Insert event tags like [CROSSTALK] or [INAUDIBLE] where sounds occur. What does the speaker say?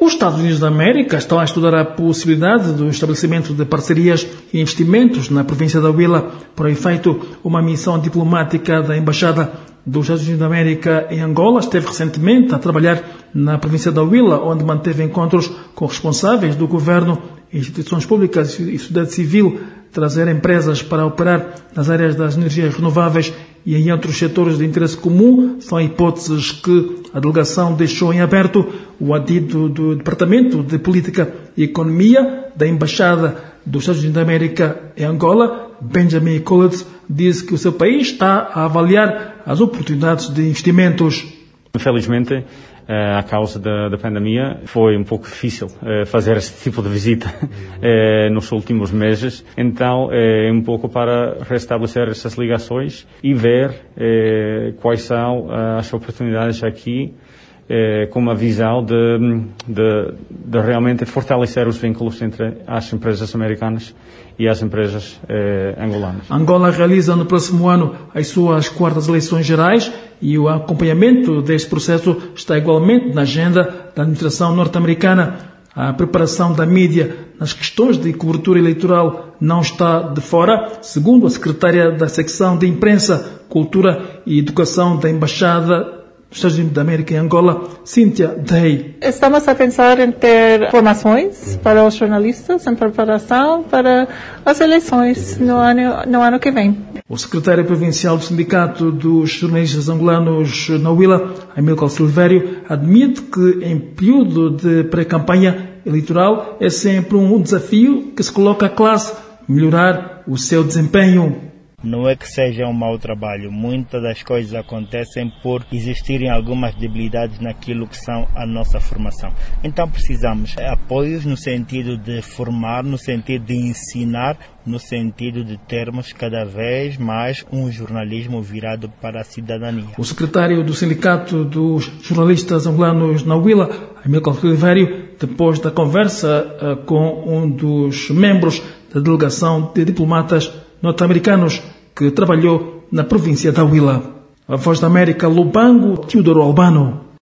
Os Estados Unidos da América estão a estudar a possibilidade do estabelecimento de parcerias e investimentos na província da Huila. Por efeito, uma missão diplomática da Embaixada dos Estados Unidos da América em Angola esteve recentemente a trabalhar na província da Huila, onde manteve encontros com responsáveis do governo, instituições públicas e sociedade civil, trazer empresas para operar nas áreas das energias renováveis e em outros setores de interesse comum são hipóteses que a delegação deixou em aberto. O adido do Departamento de Política e Economia da Embaixada dos Estados Unidos da América em Angola, Benjamin Collins, disse que o seu país está a avaliar as oportunidades de investimentos. Infelizmente, a causa da, da, pandemia, foi um pouco difícil fazer este tipo de visita [LAUGHS] nos últimos meses. Então, é um pouco para restabelecer essas ligações e ver quais são as oportunidades aqui com uma visão de, de, de, realmente fortalecer os vínculos entre as empresas americanas e as empresas eh, angolanas. Angola realiza no próximo ano as suas quartas eleições gerais e o acompanhamento deste processo está igualmente na agenda da administração norte-americana. A preparação da mídia nas questões de cobertura eleitoral não está de fora, segundo a secretária da secção de imprensa, cultura e educação da Embaixada Estados Unidos da América em Angola, Cynthia Day. Estamos a pensar em ter formações para os jornalistas em preparação para as eleições no ano, no ano que vem. O secretário provincial do Sindicato dos Jornalistas Angolanos na Huila, Amilcar Silvério, admite que em período de pré-campanha eleitoral é sempre um desafio que se coloca à classe melhorar o seu desempenho. Não é que seja um mau trabalho, muitas das coisas acontecem por existirem algumas debilidades naquilo que são a nossa formação. Então precisamos de apoios no sentido de formar, no sentido de ensinar, no sentido de termos cada vez mais um jornalismo virado para a cidadania. O secretário do Sindicato dos Jornalistas Angolanos na Huila, Amilcar Oliveira, depois da conversa com um dos membros da delegação de diplomatas norte-americanos que trabalhou na província da Huila. A Voz da América, Lubango, Teodoro Albano.